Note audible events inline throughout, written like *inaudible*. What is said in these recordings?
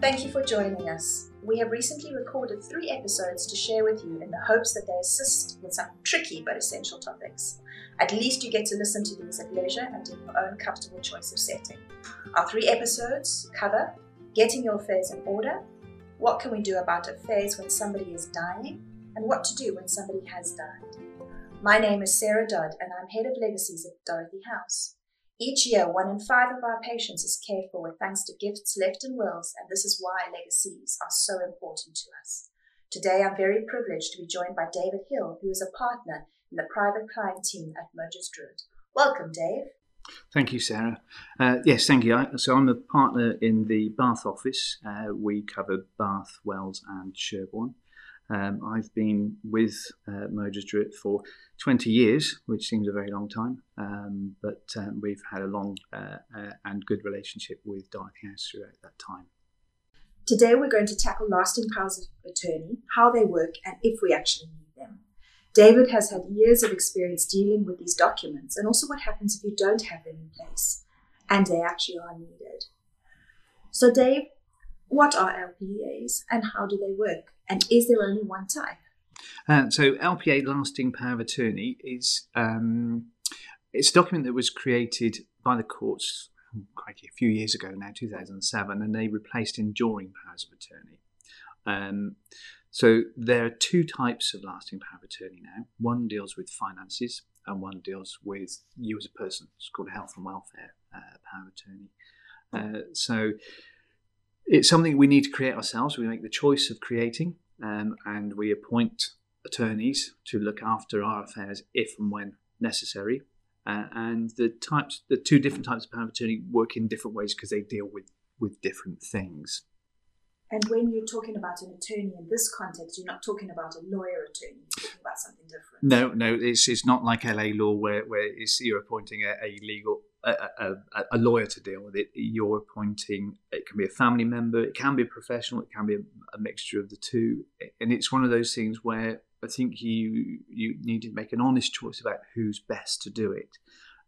Thank you for joining us. We have recently recorded three episodes to share with you in the hopes that they assist with some tricky but essential topics. At least you get to listen to these at leisure and in your own comfortable choice of setting. Our three episodes cover getting your affairs in order, what can we do about affairs when somebody is dying, and what to do when somebody has died. My name is Sarah Dodd, and I'm head of legacies at Dorothy House. Each year, one in five of our patients is cared for with thanks to gifts left in wills, and this is why legacies are so important to us. Today, I'm very privileged to be joined by David Hill, who is a partner in the private client team at Mogers Drewett. Welcome, Dave. Thank you, Sarah. Uh, yes, thank you. So I'm a partner in the Bath office. Uh, we cover Bath, Wells, and Sherborne. Um, I've been with uh, Mogers Drewett for 20 years, which seems a very long time, um, but um, we've had a long uh, uh, and good relationship with Dorothy House throughout that time. Today, we're going to tackle lasting powers of attorney, how they work, and if we actually need them. David has had years of experience dealing with these documents and also what happens if you don't have them in place and they actually are needed. So, Dave, what are LPAs and how do they work? And is there only one type? Uh, so, LPA, lasting power of attorney, is um, it's a document that was created by the courts quite a few years ago now, 2007, and they replaced enduring powers of attorney. Um, so there are two types of lasting power of attorney now. One deals with finances, and one deals with you as a person. It's called health and welfare uh, power of attorney. Uh, so it's something we need to create ourselves. We make the choice of creating, um, and we appoint attorneys to look after our affairs if and when necessary. Uh, and the types, the two different types of power of attorney work in different ways because they deal with with different things. And when you're talking about an attorney in this context, you're not talking about a lawyer attorney. You're talking about something different. No, no, it's it's not like LA law where where you're appointing a, a legal a, a, a, lawyer to deal with it. You're appointing. It can be a family member. It can be a professional. It can be a, a mixture of the two. And it's one of those things where I think you you need to make an honest choice about who's best to do it.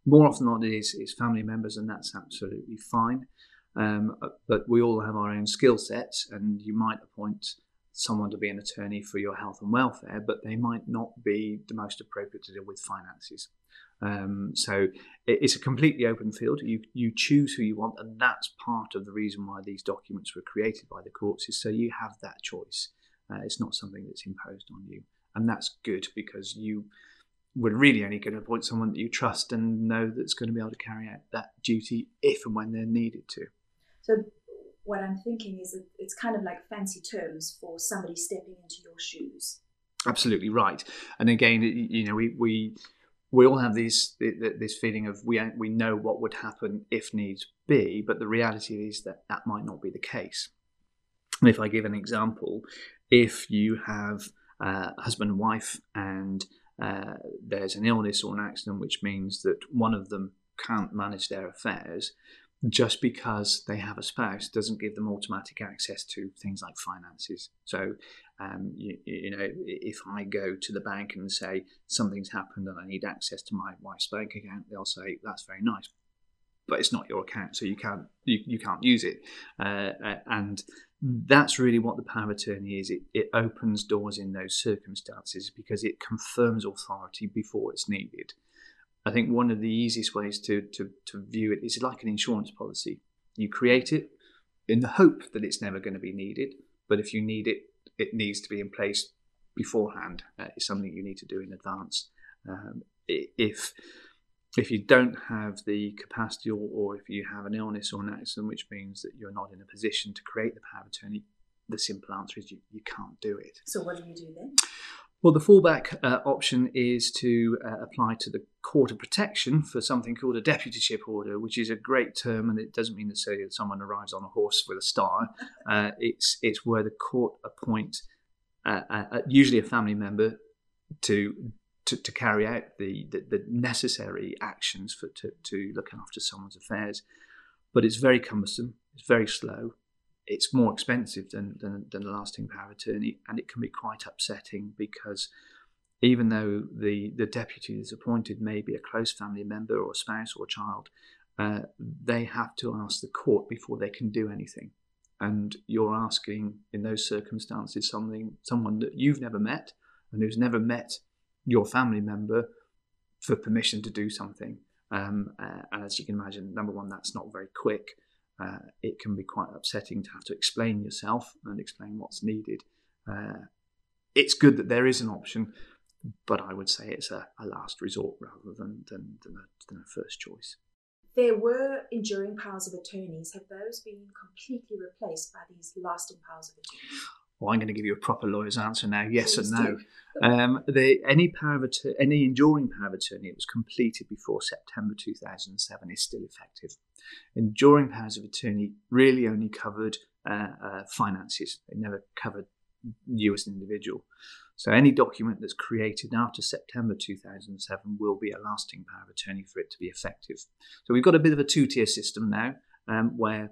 More often than not, it is is family members, and that's absolutely fine. Um, but we all have our own skill sets, and you might appoint someone to be an attorney for your health and welfare, but they might not be the most appropriate to deal with finances. Um, so it's a completely open field. You you choose who you want, and that's part of the reason why these documents were created by the courts is so you have that choice. Uh, it's not something that's imposed on you, and that's good because you we're really only going to appoint someone that you trust and know that's going to be able to carry out that duty if and when they're needed to. So what I'm thinking is that it's kind of like fancy terms for somebody stepping into your shoes. Absolutely right. And again, you know, we we we all have these this feeling of we we know what would happen if needs be, but the reality is that that might not be the case. And if I give an example, if you have a husband and wife and uh, there's an illness or an accident which means that one of them can't manage their affairs, just because they have a spouse doesn't give them automatic access to things like finances. So, um, you, you, know, if I go to the bank and say something's happened and I need access to my wife's bank account, they'll say that's very nice, but it's not your account, so you can't you, you can't use it. Uh, uh and that's really what the power of attorney is. It, it opens doors in those circumstances because it confirms authority before it's needed. I think one of the easiest ways to, to, to view it is like an insurance policy. You create it in the hope that it's never going to be needed, but if you need it, it needs to be in place beforehand. Uh, it's something you need to do in advance. Um, if if you don't have the capacity or, or, if you have an illness or an accident, which means that you're not in a position to create the power of attorney, the simple answer is you, you can't do it. So, what do you do then? Well, the fallback uh, option is to uh, apply to the Court of Protection for something called a deputyship order, which is a great term, and it doesn't mean to say that someone arrives on a horse with a star. *laughs* Uh, it's it's where the court appoint uh, uh, usually a family member to to, to carry out the, the, the, necessary actions for to, to look after someone's affairs, but it's very cumbersome. It's very slow it's more expensive than, than, than a lasting power of attorney, and it can be quite upsetting because even though the, the deputy that's appointed may be a close family member or a spouse or a child, uh, they have to ask the court before they can do anything. and you're asking in those circumstances something someone that you've never met and who's never met your family member for permission to do something. Um, uh, and as you can imagine, number one, that's not very quick. Uh, it can be quite upsetting to have to explain yourself and explain what's needed. Uh, it's good that there is an option, but I would say it's a, a last resort rather than, than, than, a, than a first choice. There were enduring powers of attorneys. Have those been completely replaced by these lasting powers of attorney? Well, I'm going to give you a proper lawyer's answer now. Yes Please and no. Um, the, any power of attorney, any enduring power of attorney that was completed before September 2007 is still effective. Enduring powers of attorney really only covered uh, uh, finances. It never covered you as an individual. So any document that's created after September 2007 will be a lasting power of attorney for it to be effective. So we've got a bit of a two-tier system now, um, where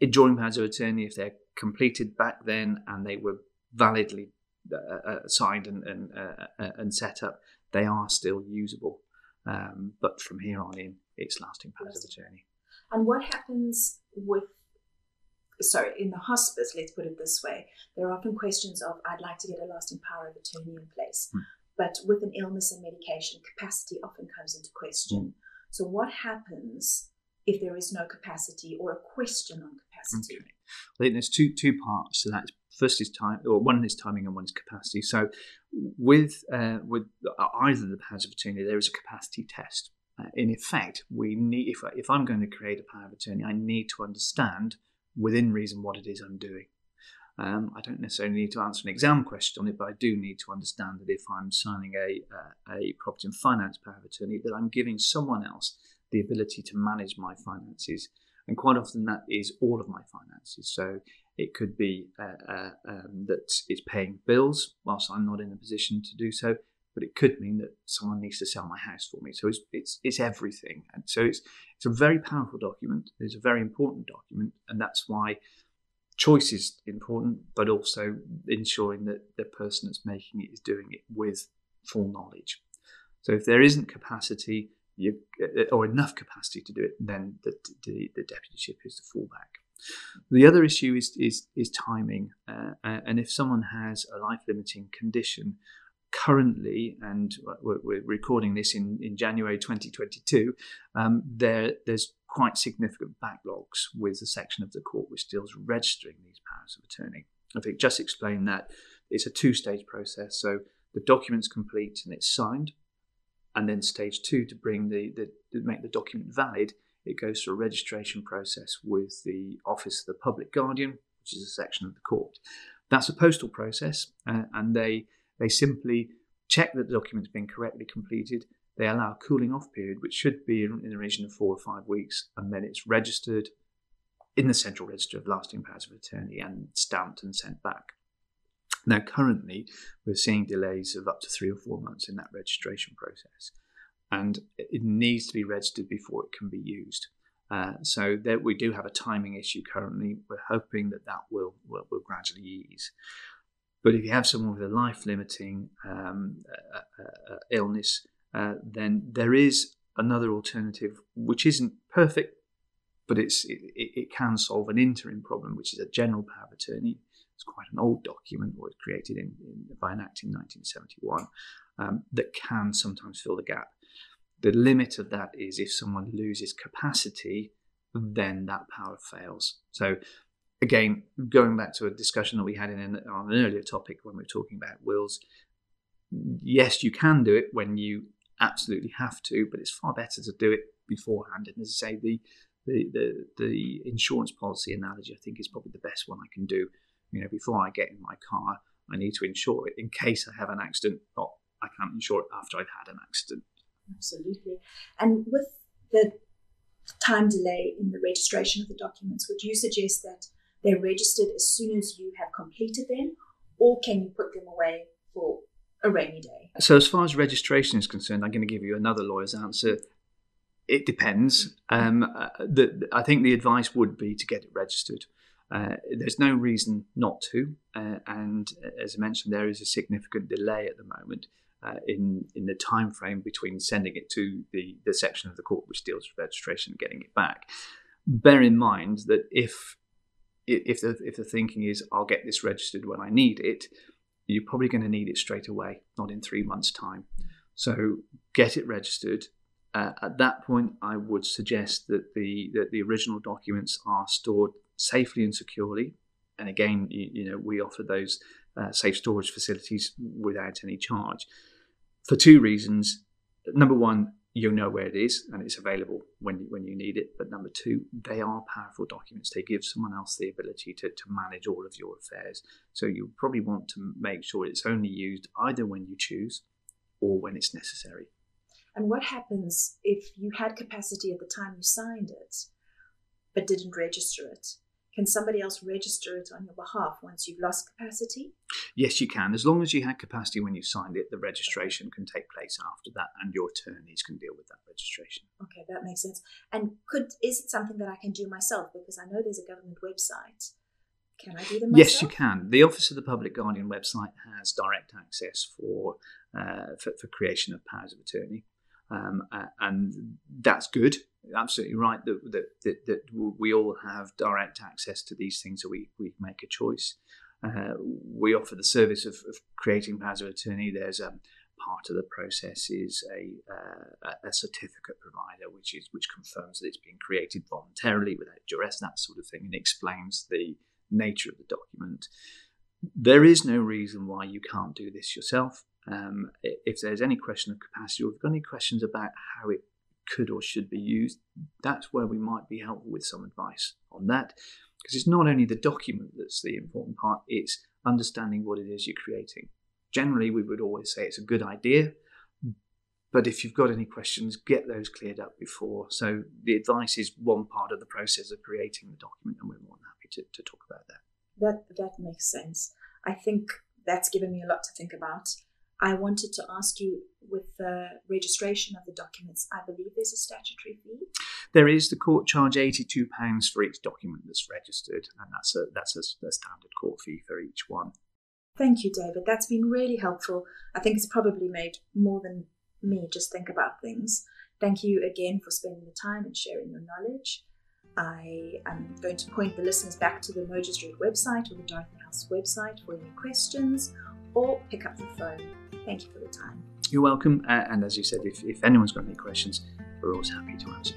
enduring powers of attorney, if they're completed back then and they were validly uh, uh, signed and and, uh, uh, and, set up, they are still usable. Um, but from here on in, it's lasting powers of attorney. And what happens with sorry, in the hospice, let's put it this way, there are often questions of, I'd like to get a lasting power of attorney in place. Mm. But with an illness and medication, capacity often comes into question. Mm. So, what happens if there is no capacity or a question on capacity? Okay. I think there's two two parts to that. First is time, or one is timing, and one is capacity. So, with uh, with either the powers of attorney, there is a capacity test. Uh, in effect, we need if if I'm going to create a power of attorney, I need to understand within reason what it is I'm doing. Um, I don't necessarily need to answer an exam question on it, but I do need to understand that if I'm signing a, uh, a property and finance power of attorney, that I'm giving someone else the ability to manage my finances. And quite often that is all of my finances. So it could be uh, uh, um, that it's paying bills whilst I'm not in a position to do so, but it could mean that someone needs to sell my house for me. So it's it's, it's everything, and so it's it's a very powerful document. It's a very important document, and that's why choice is important, but also ensuring that the person that's making it is doing it with full knowledge. So if there isn't capacity you, or enough capacity to do it, then the, the, the deputyship is the fallback. The other issue is is, is timing, uh, and if someone has a life limiting condition, currently, and we're, we're, recording this in, in January 2022, um, there, there's quite significant backlogs with the section of the court which deals registering these powers of attorney. I think just explain that it's a two stage process. So the document's complete and it's signed, and then stage two to bring the, the to make the document valid, it goes through a registration process with the Office of the Public Guardian, which is a section of the court. That's a postal process, uh, and they they simply check that the document's been correctly completed. They allow a cooling off period, which should be in, the region of four or five weeks, and then it's registered in the Central Register of Lasting Powers of Attorney and stamped and sent back. Now, currently, we're seeing delays of up to three or four months in that registration process, and it needs to be registered before it can be used. Uh, so we do have a timing issue currently. We're hoping that that will, will, will gradually ease. But if you have someone with a life limiting um, uh, uh, illness, then there is another alternative which isn't perfect, but it's, it, it, can solve an interim problem, which is a general power of attorney. It's quite an old document, was created in, in, by an act in 1971, um, that can sometimes fill the gap. The limit of that is if someone loses capacity, then that power fails. So again, going back to a discussion that we had in on an earlier topic when we were talking about wills, yes, you can do it when you absolutely have to, but it's far better to do it beforehand. And as I say, the the, the, the insurance policy analogy, I think, is probably the best one I can do. You know, before I get in my car, I need to insure it in case I have an accident. Not I can't insure it after I've had an accident. Absolutely. And with the time delay in the registration of the documents, would you suggest that they're registered as soon as you have completed them, or can you put them away for a rainy day? So, as far as registration is concerned, I'm going to give you another lawyer's answer. It depends. Um, uh, the, I think the advice would be to get it registered. Uh, there's no reason not to, uh, and as I mentioned, there is a significant delay at the moment uh, in in the time frame between sending it to the the section of the court which deals with registration and getting it back. Bear in mind that if if the if the thinking is I'll get this registered when I need it, you're probably going to need it straight away, not in three months' time. So get it registered. Uh, at that point, I would suggest that the that the original documents are stored safely and securely. And again, you, you know, we offer those uh, safe storage facilities without any charge for two reasons. Number one, you'll know where it is and it's available when you, when you need it. But number two, they are powerful documents. They give someone else the ability to, to manage all of your affairs. So you probably want to make sure it's only used either when you choose or when it's necessary. And what happens if you had capacity at the time you signed it, but didn't register it? Can somebody else register it on your behalf once you've lost capacity? Yes, you can. As long as you had capacity when you signed it, the registration can take place after that, and your attorneys can deal with that registration. Okay, that makes sense. And could is it something that I can do myself? Because I know there's a government website. Can I do them myself? Yes, you can. The Office of the Public Guardian website has direct access for uh, for, for creation of powers of attorney. Um, and that's good. Absolutely right that, that, that, that, we all have direct access to these things, so we, we make a choice. Uh, we offer the service of, of, creating powers of attorney. There's a part of the process is a, uh, a certificate provider, which is which confirms that it's been created voluntarily without duress, that sort of thing, and explains the nature of the document. There is no reason why you can't do this yourself. Um, if there's any question of capacity or if you've got any questions about how it could or should be used, that's where we might be helpful with some advice on that. Because it's not only the document that's the important part, it's understanding what it is you're creating. Generally, we would always say it's a good idea, but if you've got any questions, get those cleared up before. So the advice is one part of the process of creating the document, and we're more than happy to, to talk about that. That that makes sense. I think that's given me a lot to think about. I wanted to ask you with the registration of the documents, I believe there's a statutory fee. There is. The court charge £82 for each document that's registered, and that's a, that's a, a standard court fee for each one. Thank you, David. That's been really helpful. I think it's probably made more than me just think about things. Thank you again for spending the time and sharing your knowledge. I am going to point the listeners back to the Red website or the Dorothy House website for any questions or pick up the phone. Thank you for the time. You're welcome. Uh, and as you said, if, if anyone's got any questions, we're always happy to answer.